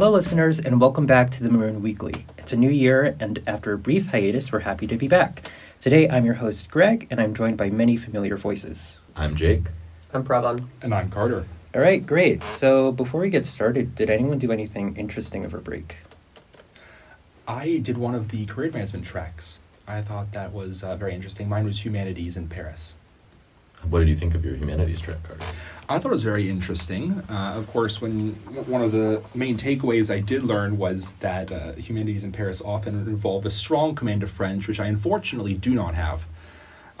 Hello, listeners, and welcome back to the Maroon Weekly. It's a new year, and after a brief hiatus, we're happy to be back. Today, I'm your host, Greg, and I'm joined by many familiar voices. I'm Jake. I'm Pravan. And I'm Carter. All right, great. So, before we get started, did anyone do anything interesting over break? I did one of the career advancement tracks. I thought that was uh, very interesting. Mine was humanities in Paris. What did you think of your humanities track, Carter? I thought it was very interesting. Uh, of course, when one of the main takeaways I did learn was that uh, humanities in Paris often involve a strong command of French, which I unfortunately do not have.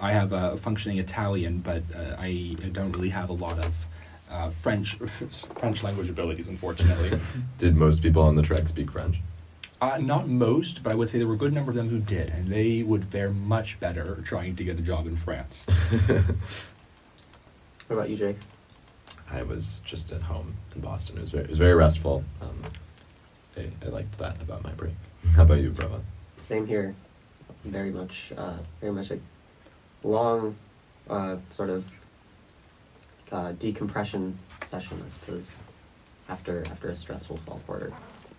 I have a functioning Italian, but uh, I don't really have a lot of uh, French French language abilities, unfortunately. Did most people on the track speak French? Uh, not most, but I would say there were a good number of them who did, and they would fare much better trying to get a job in France. What about you, Jake? I was just at home in Boston. It was very, it was very restful. Um, I, I liked that about my break. How about you, Pravan? Same here. Very much, uh, very much a long, uh, sort of uh, decompression session, I suppose, after after a stressful fall quarter.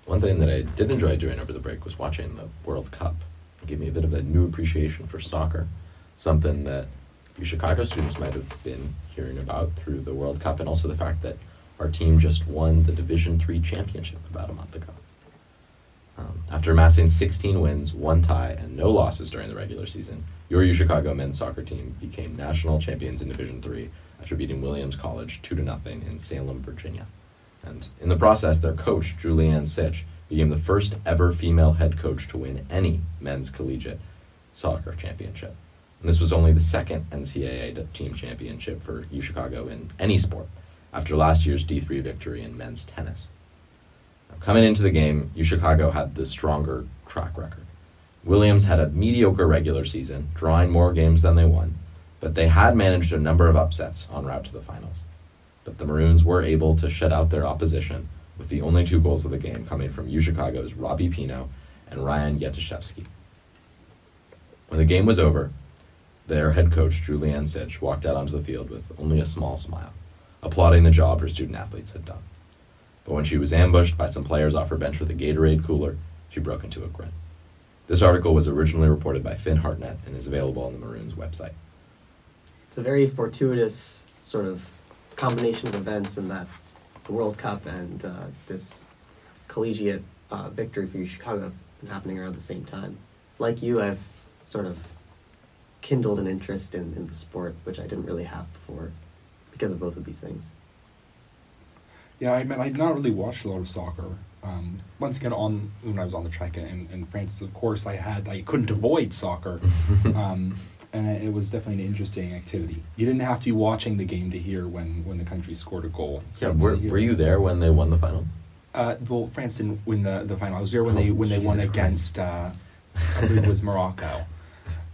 One thing that I did enjoy doing over the break was watching the World Cup. It gave me a bit of a new appreciation for soccer, something that you Chicago students might have been hearing about through the World Cup, and also the fact that our team just won the Division Three championship about a month ago. Um, after amassing 16 wins, one tie, and no losses during the regular season, your U Chicago men's soccer team became national champions in Division Three after beating Williams College two to nothing in Salem, Virginia. And in the process, their coach, Julianne Sitch, became the first ever female head coach to win any men's collegiate soccer championship. And this was only the second NCAA team championship for U Chicago in any sport after last year's D3 victory in men's tennis. Now, coming into the game, U Chicago had the stronger track record. Williams had a mediocre regular season, drawing more games than they won, but they had managed a number of upsets en route to the finals. But the Maroons were able to shut out their opposition with the only two goals of the game coming from U Chicago's Robbie Pino and Ryan Yetashevsky. When the game was over, their head coach, Julianne Sitch, walked out onto the field with only a small smile, applauding the job her student athletes had done. But when she was ambushed by some players off her bench with a Gatorade cooler, she broke into a grin. This article was originally reported by Finn Hartnett and is available on the Maroons website. It's a very fortuitous sort of combination of events and that the World Cup and uh, this collegiate uh, victory for Chicago have been happening around the same time. Like you, I've sort of kindled an interest in, in the sport, which I didn't really have before because of both of these things. Yeah, I mean, I did not really watched a lot of soccer. Um, once again, on when I was on the track in, in France, of course, I had I couldn't avoid soccer, um, and it was definitely an interesting activity. You didn't have to be watching the game to hear when, when the country scored a goal. yeah, were, were you there when they won the final? Uh, well, France didn't win the, the final. I was there when Oh, they when they won Jesus against uh, I believe it was Morocco,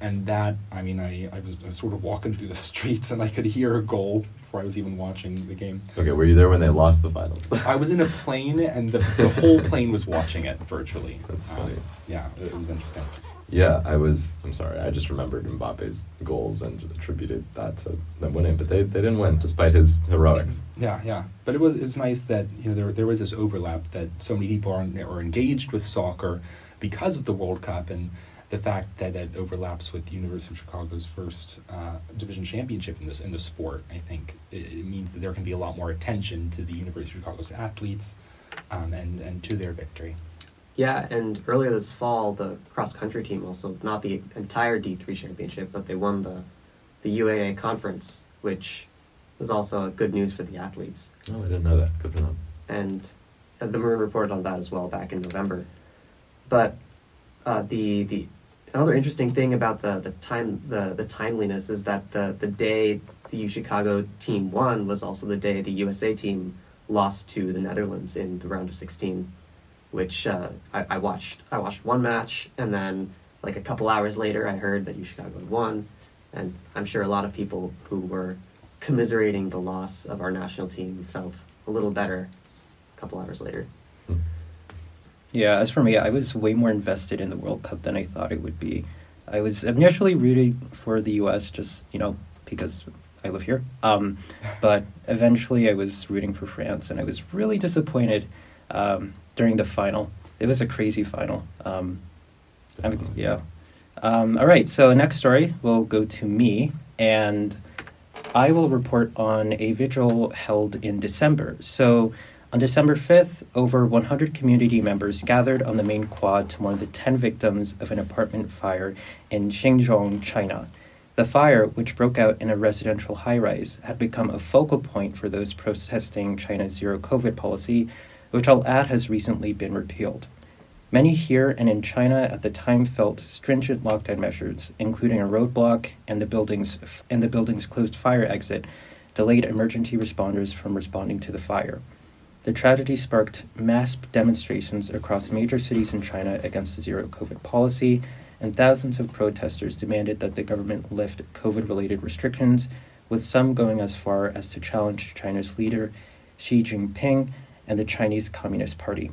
and that I mean I, I was, I was sort of walking through the streets and I could hear a goal before I was even watching the game. Okay, were you there when they lost the final? I was in a plane and the, the whole plane was watching it virtually. That's Um, funny. yeah, it, it was interesting. Yeah, I was. I'm sorry. I just remembered Mbappe's goals and attributed that to them winning, but they, they didn't win despite his heroics. Yeah, yeah. But it was it was nice that you know there there was this overlap that so many people are are engaged with soccer because of the World Cup and the fact that it overlaps with the University of Chicago's first uh, division championship in this in the sport. I think it, it means that there can be a lot more attention to the University of Chicago's athletes um, and and to their victory. Yeah, and earlier this fall, the cross country team also not the entire D three championship, but they won the the UAA conference, which was also good news for the athletes. Oh, I didn't know that. Good for them. And uh, the Maroon reported on that as well back in November. But uh, the the another interesting thing about the the time the the timeliness is that the the day the U Chicago team won was also the day the USA team lost to the Netherlands in the round of sixteen which uh, I, I watched. I watched one match, and then like a couple hours later, I heard that U Chicago had won, and I'm sure a lot of people who were commiserating the loss of our national team felt a little better a couple hours later. Hmm. Yeah, as for me, I was way more invested in the World Cup than I thought it would be. I was initially rooting for the U.S. just you know because I live here, um, but eventually I was rooting for France, and I was really disappointed. Um, during the final. It was a crazy final. Um, I mean, yeah. Um, all right, so next story will go to me, and I will report on a vigil held in December. So, on December 5th, over 100 community members gathered on the main quad to mourn the 10 victims of an apartment fire in Xinjiang, China. The fire, which broke out in a residential high rise, had become a focal point for those protesting China's zero COVID policy, which I'll add has recently been repealed. Many here and in China at the time felt stringent lockdown measures, including a roadblock and the building's and the building's closed fire exit, delayed emergency responders from responding to the fire. The tragedy sparked mass demonstrations across major cities in China against the zero COVID policy, and thousands of protesters demanded that the government lift COVID related restrictions, with some going as far as to challenge China's leader, Xi Jinping, and the Chinese Communist Party.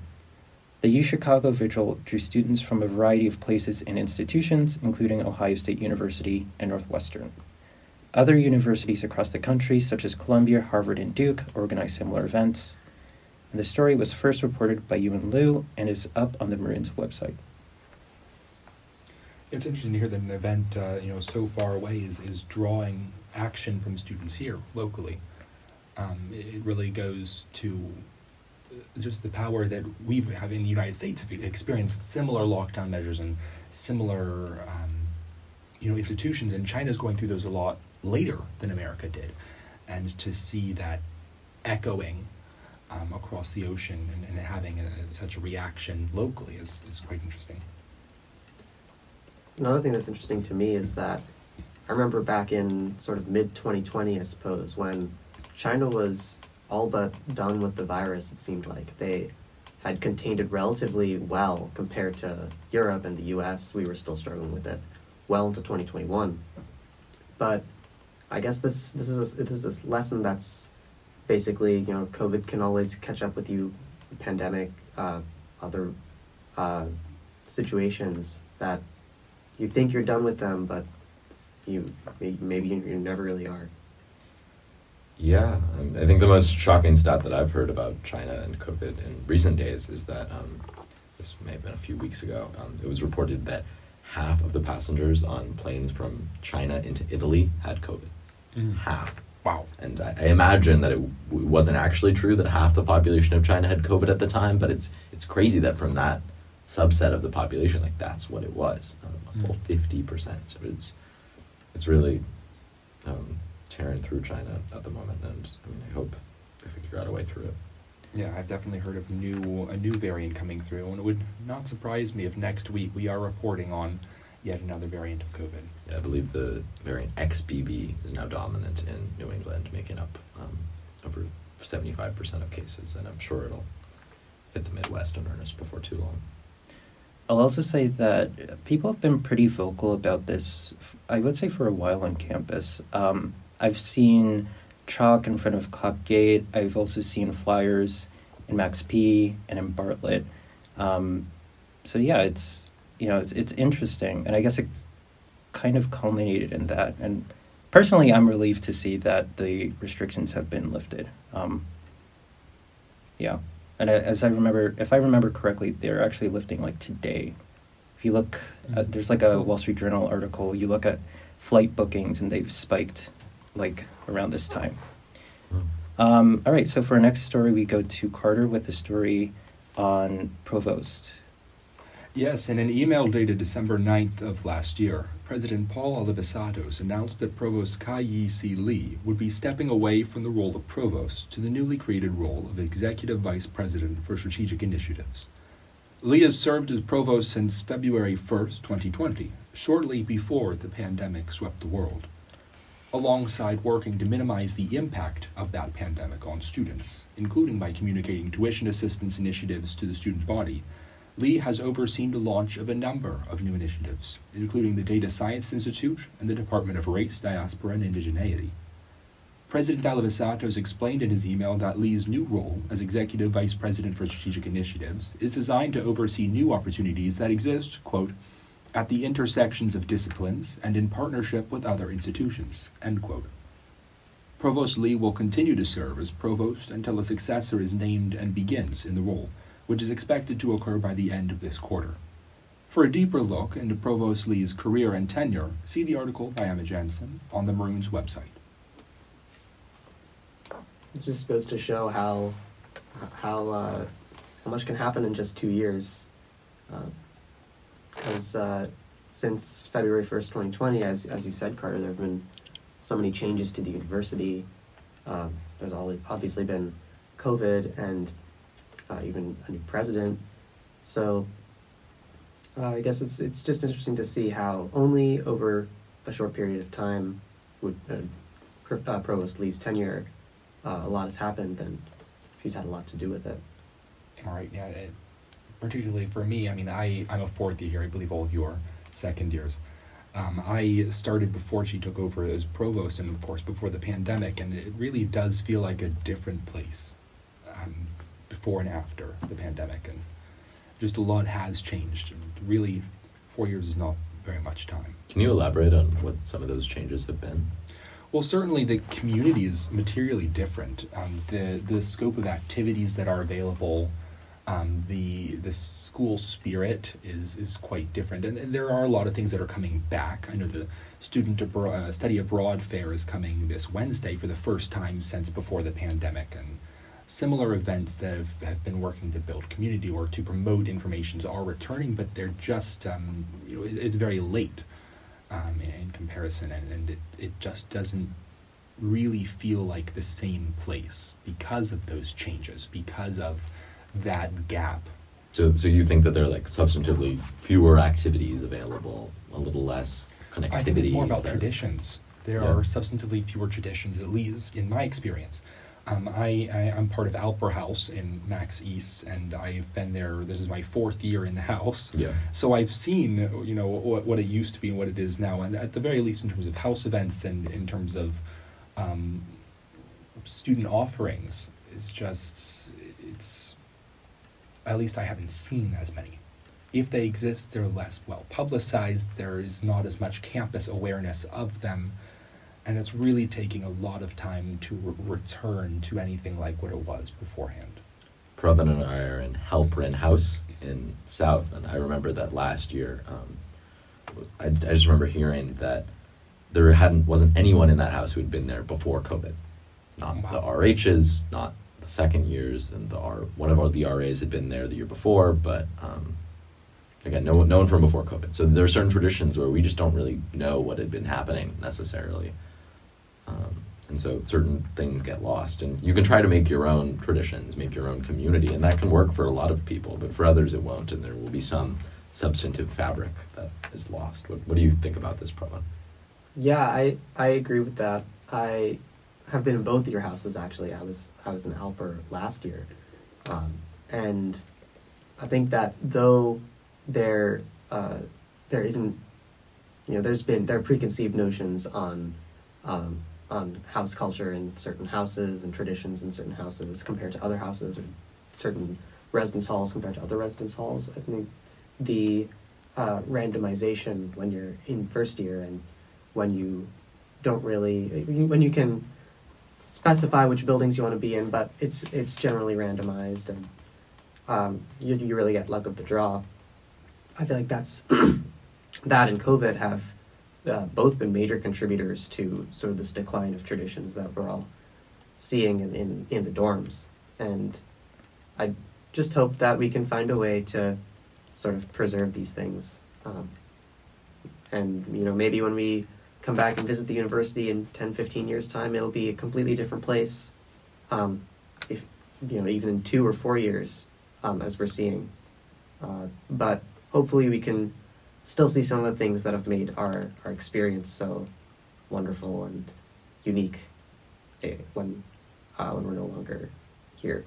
The UChicago Vigil drew students from a variety of places and institutions, including Ohio State University and Northwestern. Other universities across the country, such as Columbia, Harvard, and Duke, organized similar events. And the story was first reported by Yuan Liu and is up on the Maroons website. It's interesting to hear that an event, uh, you know, so far away is, is drawing action from students here locally. Um, it really goes to just the power that we have in the United States experienced similar lockdown measures and similar um, you know institutions and China's going through those a lot later than America did and to see that echoing um, across the ocean and, and having a, such a reaction locally is, is quite interesting. Another thing that's interesting to me is that I remember back in sort of mid 2020, I suppose, when China was all but done with the virus, it seemed like. They had contained it relatively well compared to Europe and the US. We were still struggling with it well into 2021. But I guess this this is a, this is a lesson that's basically you know COVID can always catch up with you, pandemic, uh, other uh, situations that you think you're done with them, but you maybe you, you never really are. Yeah, um, I think the most shocking stat that I've heard about China and COVID in recent days is that um, this may have been a few weeks ago. Um, it was reported that half of the passengers on planes from China into Italy had COVID. Mm. Half. Wow. And I, I imagine that it w- wasn't actually true that half the population of China had COVID at the time, but it's it's crazy that from that subset of the population, like that's what it was, um, a full Mm. fifty percent. So it's it's really um, tearing through China at the moment, and I mean, I hope they figure out a way through it. Yeah, I've definitely heard of new a new variant coming through, and it would not surprise me if next week we are reporting on yet another variant of COVID. Yeah, I believe the variant XBB is now dominant in New England, making up um, over seventy-five percent of cases, and I'm sure it'll hit the Midwest in earnest before too long. I'll also say that people have been pretty vocal about this, I would say, for a while on campus. Um, I've seen chalk in front of Cobb Gate. I've also seen flyers in Max P and in Bartlett. Um, so yeah, it's you know it's it's interesting, and I guess it kind of culminated in that. And personally, I'm relieved to see that the restrictions have been lifted. Um, yeah, and as I remember, if I remember correctly, they're actually lifting like today. If you look, at, Mhm. there's like a Wall Street Journal article. You look at flight bookings, and they've spiked like around this time. Um, all right, so for our next story, we go to Carter with the story on Provost. Yes, in an email dated December 9th of last year, President Paul Alivisatos announced that Provost Ka Yee C. Lee would be stepping away from the role of Provost to the newly created role of Executive Vice President for Strategic Initiatives. Lee has served as Provost since February 1st, 2020, shortly before the pandemic swept the world. Alongside working to minimize the impact of that pandemic on students, including by communicating tuition assistance initiatives to the student body, Lee has overseen the launch of a number of new initiatives, including the Data Science Institute and the Department of Race, Diaspora, and Indigeneity. President Alivisatos explained in his email that Lee's new role as Executive Vice President for Strategic Initiatives is designed to oversee new opportunities that exist, quote, at the intersections of disciplines and in partnership with other institutions. Provost Lee will continue to serve as provost until a successor is named and begins in the role, which is expected to occur by the end of this quarter. For a deeper look into Provost Lee's career and tenure, see the article by Emma Jensen on the Maroons website. This just goes to show how how uh, how much can happen in just two years. Because uh, since February first, twenty twenty, as as you said, Carter, there have been so many changes to the university. Um, there's always obviously been COVID and uh, even a new president. So uh, I guess it's it's just interesting to see how only over a short period of time would uh, uh, Provost Lee's tenure uh, a lot has happened and she's had a lot to do with it. Right, yeah. It, particularly for me, I mean, I, I'm a fourth year here. I believe all of you are second years. Um, I started before she took over as provost, and of course before the pandemic, and it really does feel like a different place um, before and after the pandemic, and just a lot has changed. And really, four years is not very much time. Can you elaborate on what some of those changes have been? Well, certainly the community is materially different. Um, the the scope of activities that are available, um, the the school spirit is is quite different, and, and there are a lot of things that are coming back. I know the student abro- uh, study abroad fair is coming this Wednesday for the first time since before the pandemic, and similar events that have, have been working to build community or to promote informations are returning, but they're just um, you know it, it's very late um, in, in comparison, and, and it, it just doesn't really feel like the same place because of those changes, because of that gap. So, so you think that there are like substantively fewer activities available, a little less connectivity? I think it's more about that- traditions. There Yeah. are substantively fewer traditions, at least in my experience. Um, I, I, I'm part of Alper House in Max East, and I've been there. This is my fourth year in the house. Yeah. So I've seen, you know, what, what it used to be and what it is now, and at the very least, in terms of house events and in terms of um, student offerings, it's just it's. At least I haven't seen as many. If they exist, they're less well publicized. There is not as much campus awareness of them, and it's really taking a lot of time to re- return to anything like what it was beforehand. Pravan and I are in Halperin House in South, and I remember that last year. Um, I, I just remember hearing that there hadn't wasn't anyone in that house who had been there before COVID. Not the RHs, not second years, and the R one of our, the RAs had been there the year before, but um, again, no one, no one from before COVID. So there are certain traditions where we just don't really know what had been happening necessarily. Um, and so certain things get lost. And you can try to make your own traditions, make your own community, and that can work for a lot of people, but for others it won't, and there will be some substantive fabric that is lost. What, what do you think about this, Prabha? Yeah, I, I agree with that. I have been in both of your houses actually. I was I was in Alper last year, um, and I think that though there uh, there isn't, you know, there's been there are preconceived notions on um, on house culture in certain houses and traditions in certain houses compared to other houses or certain residence halls compared to other residence halls. I think the uh, randomization when you're in first year and when you don't really when you can specify which buildings you want to be in, but it's it's generally randomized and um, you you really get luck of the draw. I feel like that's that and COVID have uh, both been major contributors to sort of this decline of traditions that we're all seeing in, in, in the dorms. And I just hope that we can find a way to sort of preserve these things. Um, and, you know, maybe when we come back and visit the university in 10, 15 years' time, it'll be a completely different place. Um, if, you know, even in two or four years, um, as we're seeing. Uh, but hopefully we can still see some of the things that have made our, our experience so wonderful and unique eh, when uh, when we're no longer here.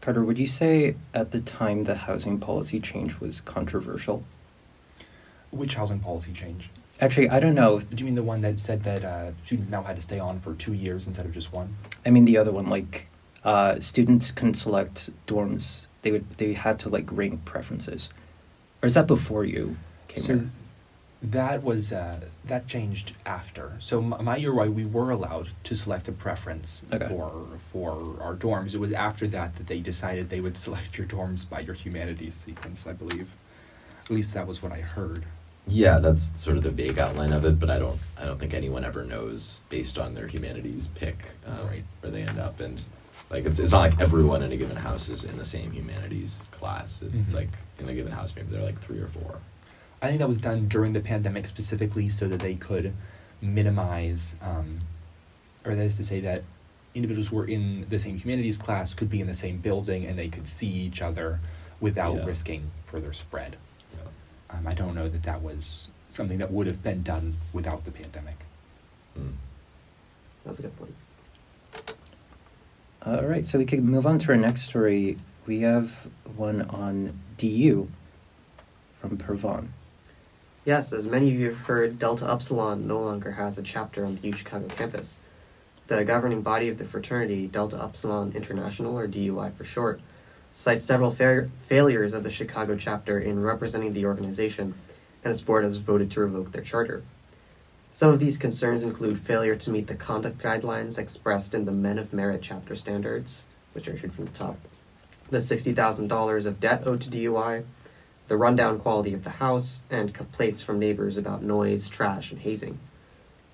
Carter, would you say at the time the housing policy change was controversial? Which housing policy change? Actually, I don't know. Do you mean the one that said that uh, students now had to stay on for two years instead of just one? I mean the other one, like uh, students couldn't select dorms. They would they had to like rank preferences, or is that before you came so, here? That was uh, that changed after. So my year, why we were allowed to select a preference Okay. for for our dorms. It was after that that they decided they would select your dorms by your humanities sequence. I believe, at least that was what I heard. Yeah, that's sort of the vague outline of it, but I don't I don't think anyone ever knows based on their humanities pick um, Right. where they end up, and like it's it's not like everyone in a given house is in the same humanities class. It's Mhm. like in a given house maybe there are like three or four. I think that was done during the pandemic specifically so that they could minimize, um, or that is to say that individuals who were in the same humanities class could be in the same building and they could see each other without Yeah. risking further spread. Yeah. Um, I don't know that that was something that would have been done without the pandemic. Mm. That's a good point. All right, so we could move on to our next story. We have one on DU from Pravan. Yes, as many of you have heard, Delta Upsilon no longer has a chapter on the U Chicago campus. The governing body of the fraternity, Delta Upsilon International, or DUI for short, cites several fa- failures of the Chicago chapter in representing the organization, and its board has voted to revoke their charter. Some of these concerns include failure to meet the conduct guidelines expressed in the Men of Merit chapter standards, which are issued from the top, the $60,000 of debt owed to DUI, the rundown quality of the house, and complaints from neighbors about noise, trash, and hazing.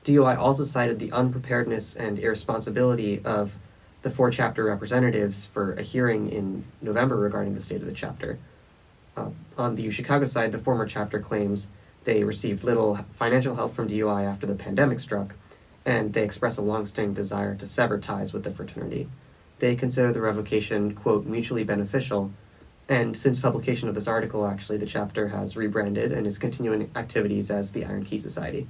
DUI also cited the unpreparedness and irresponsibility of the four chapter representatives for a hearing in November regarding the state of the chapter. Uh, on the Chicago side, the former chapter claims they received little financial help from DUI after the pandemic struck, and they express a longstanding desire to sever ties with the fraternity. They consider the revocation, quote, mutually beneficial, and since publication of this article, actually, the chapter has rebranded and is continuing activities as the Iron Key Society.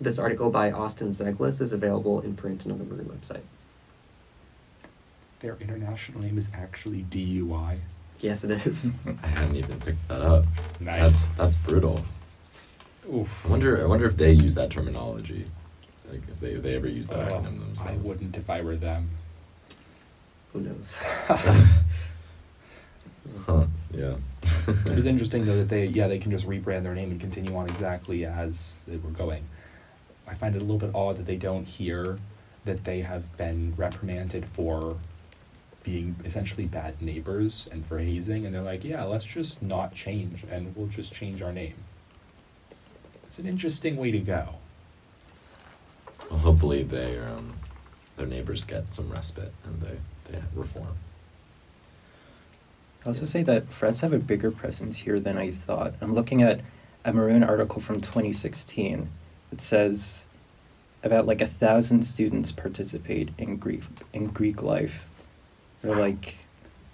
This article by Austin Zeglis is available in print and on the Maroon website. Their international name is actually DUI. Yes, it is. I hadn't even picked that up. Nice. That's that's brutal. Oof. I wonder I wonder if they use that terminology. Like if they if they ever use that Uh, acronym themselves. I wouldn't if I were them. Who knows? Huh. Yeah. It was interesting though that they yeah they can just rebrand their name and continue on exactly as they were going. I find it a little bit odd that they don't hear that they have been reprimanded for being essentially bad neighbors and for hazing, and they're like, yeah, let's just not change and we'll just change our name. It's an interesting way to go. Well, hopefully they um, their neighbors get some respite and they, they reform. I'll also say that Freds have a bigger presence here than I thought. I'm looking at a Maroon article from 2016. It says about like a thousand students participate in Greek in Greek life. They're like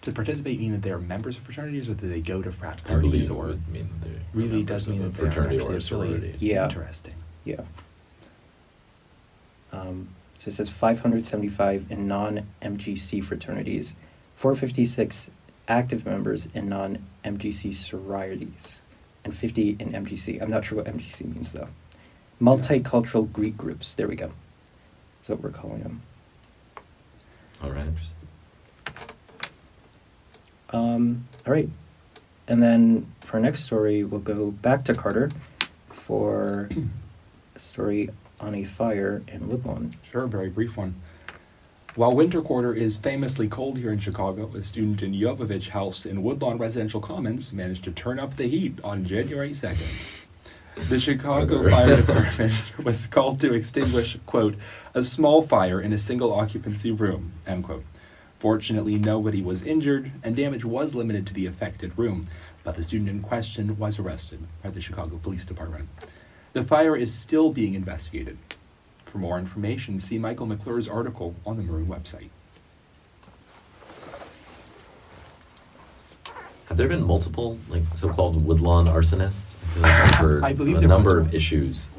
To participate mean that they're members of fraternities or that they go to frat I believe parties it or would mean that they really does mean that they're fraternity actually or a sorority. affiliated. Yeah. Interesting. yeah. Um, so it says 575 in non-MGC fraternities, 456 active members in non-MGC sororities, and 50 in MGC. I'm not sure what MGC means though. Multicultural Greek groups. There we go. That's what we're calling them. All right. Um, all right. And then for our next story, we'll go back to Carter for a story on a fire in Woodlawn. Sure, a very brief one. While winter quarter is famously cold here in Chicago, a student in Yovovich House in Woodlawn Residential Commons managed to turn up the heat on January 2nd. The Chicago Fire Department was called to extinguish, quote, a small fire in a single occupancy room, end quote. Fortunately, nobody was injured, and damage was limited to the affected room, but the student in question was arrested by the Chicago Police Department. The fire is still being investigated. For more information, see Michael McClure's article on the Maroon website. Have there been multiple like so-called woodlawn arsonists? I like I've heard I believe a number of issues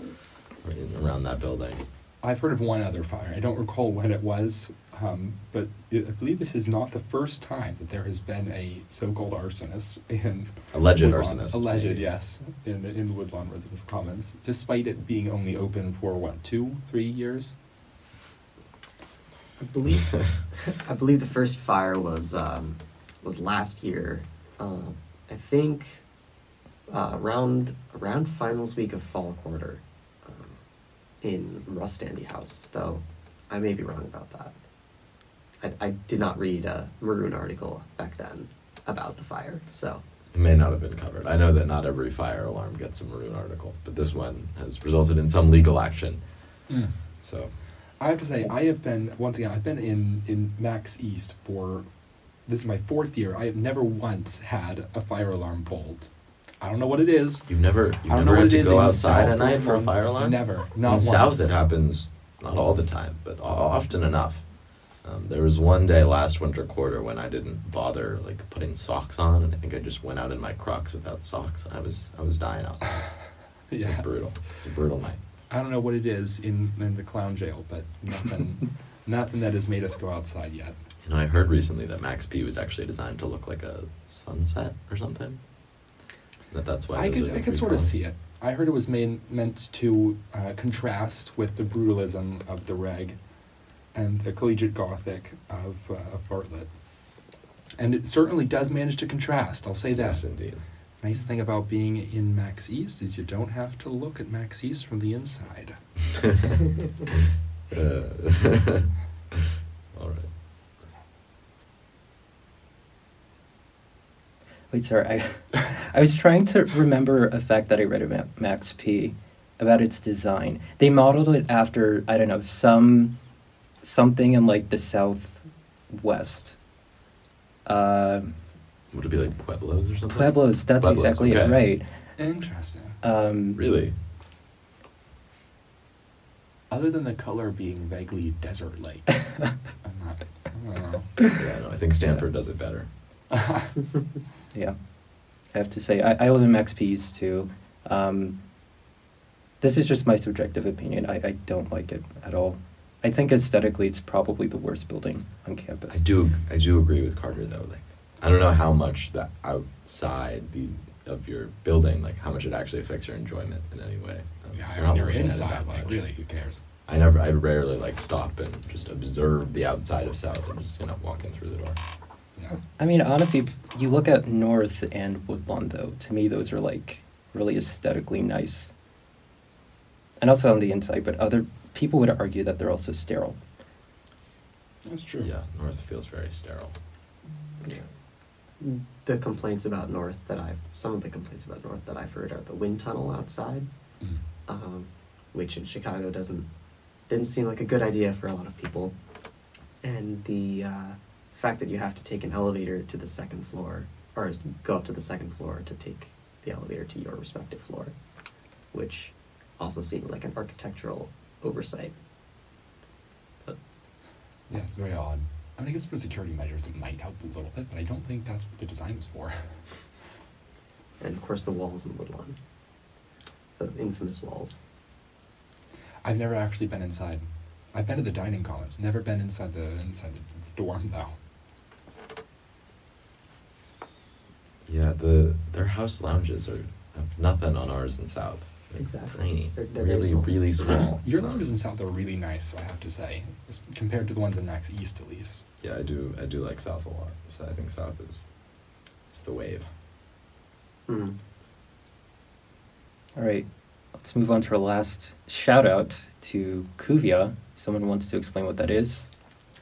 around that building. I've heard of one other fire. I don't recall when it was, um, but it, I believe this is not the first time that there has been a so-called arsonist in Alleged Woodlawn. arsonist, Alleged, maybe. yes, in in the Woodlawn Residential Commons, despite it being only open for what two, three years. I believe I believe the first fire was um, was last year. Uh, I think uh, around around finals week of fall quarter um, in Rustandy House, though I may be wrong about that. I, I did not read a Maroon article back then about the fire, so It may not have been covered. I know that not every fire alarm gets a maroon article, but this one has resulted in some legal action. Mm. So I have to say, I have been once again. I've been in in Max East for this is my fourth year. I have never once had a fire alarm pulled. I don't know what it is. you've never you've I don't never know what had it to is go in outside at night for a fire alarm. Never, not in once. South, it happens not all the time, but often enough. Um, there was one day last winter quarter when I didn't bother like putting socks on, and I think I just went out in my Crocs without socks. I was I was dying out. It Yeah, was brutal. It was a brutal night. I don't know what it is in in the clown jail, but nothing, nothing that has made us go outside yet. You know, I heard recently that Max P was actually designed to look like a sunset or something. That that's why I could I could sort of see it. I heard it was main, meant to uh, contrast with the brutalism of the reg and the collegiate gothic of uh, of Bartlett, and it certainly does manage to contrast. I'll say that. Yes, indeed. Nice thing about being in Max East is you don't have to look at Max East from the inside. Uh, all right. Wait, sorry. I, I was trying to remember a fact that I read about Max P about its design. They modeled it after I don't know some something in like the southwest. Uh, Would it be like Pueblos or something? Pueblos. That's Pueblos, exactly it. Right. Interesting. Um, Really? Other than the color being vaguely desert-like, I'm not. I don't know. Yeah, no, I think Stanford does it better. Yeah, I have to say I, I live in Max P's too. Um, this is just my subjective opinion. I, I don't like it at all. I think aesthetically, it's probably the worst building on campus. I do I do agree with Carter though. Like I don't know how much the outside the of your building, like how much it actually affects your enjoyment in any way. Yeah, you're I not mean, you're looking at it inside. Like, much. really, who cares? I never I rarely like stop and just observe the outside of South and just you know walking through the door. Yeah. I mean, honestly, you look at North and Woodlawn, though. To me, those are like really aesthetically nice, and also on the inside. But other people would argue that they're also sterile. That's true. Yeah, North feels very sterile. Yeah. the complaints about North that I've some of the complaints about North that I've heard are the wind tunnel outside, Mm. um, which in Chicago doesn't didn't seem like a good idea for a lot of people, and the uh, fact that you have to take an elevator to the second floor or go up to the second floor to take the elevator to your respective floor, which also seemed like an architectural oversight. But Yeah, it's very odd. I mean, I guess for security measures, it might help a little bit, but I don't think that's what the design was for. and of course the walls in Woodlawn, the infamous walls. I've never actually been inside. I've been to the dining commons. Never been inside the inside the dorm though. Yeah, the their house lounges are have nothing on ours in South. They're Exactly. Tiny. They're- they're very really, small. really small. Your lounges in South are really nice, I have to say, compared to the ones in Max East at least. Yeah, I do. I do like South a lot. So I think South is is the wave. Hmm. All right, let's move on to our last shout out to Kuvia. Someone wants to explain what that is.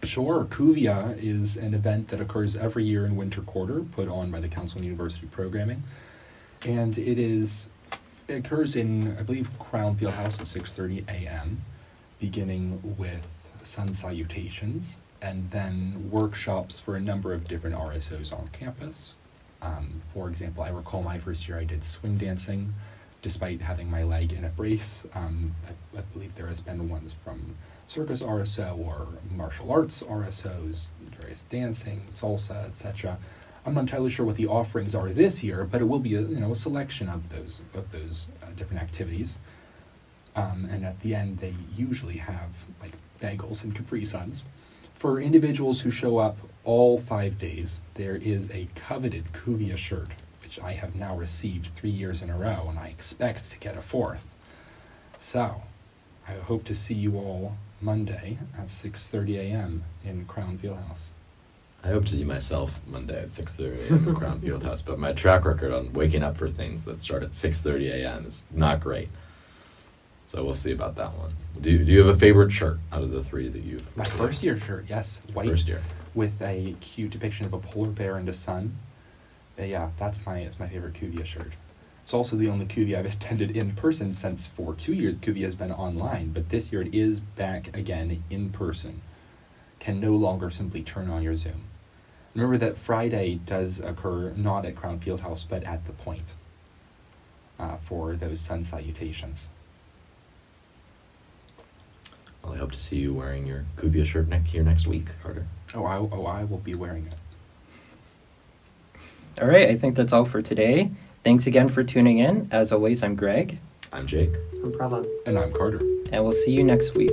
Sure, Kuvia is an event that occurs every year in winter quarter, put on by the Council on University Programming, and it is it occurs in I believe Crown Field House at six thirty a.m., beginning with sun salutations and then workshops for a number of different RSOs on campus. Um, for example, I recall my first year I did swing dancing, despite having my leg in a brace. Um, I, I believe there has been ones from circus RSO or martial arts RSOs, various dancing, salsa, etc. I'm not entirely sure what the offerings are this year, but it will be a you know a selection of those of those uh, different activities. Um, and at the end, they usually have like bagels and Capri Suns. For individuals who show up all five days, there is a coveted Kuvia shirt, which I have now received three years in a row, and I expect to get a fourth. So, I hope to see you all Monday at 6:30 a.m. in Crown Fieldhouse. I hope to see myself Monday at 6:30 a.m. at Crown Fieldhouse, but my track record on waking up for things that start at 6:30 a.m. is not great. So we'll see about that one. Do Do you have a favorite shirt out of the three that you've My seen? first year shirt, yes, white First year. with a cute depiction of a polar bear and a sun. Uh, yeah, that's my it's my favorite Kuvia shirt. It's also the only Kuvia I've attended in person since for two years Kuvia has been online, but this year it is back again in person. Can no longer simply turn on your Zoom. Remember that Friday does occur not at Crown Fieldhouse but at the Point uh, for those sun salutations. Well, I hope to see you wearing your Kuvia shirt ne- here next week, Carter. Oh, I, oh, I will be wearing it. All right, I think that's all for today. Thanks again for tuning in. As always, I'm Greg, I'm Jake. I'm Pravan. And I'm Carter. and we'll see you next week.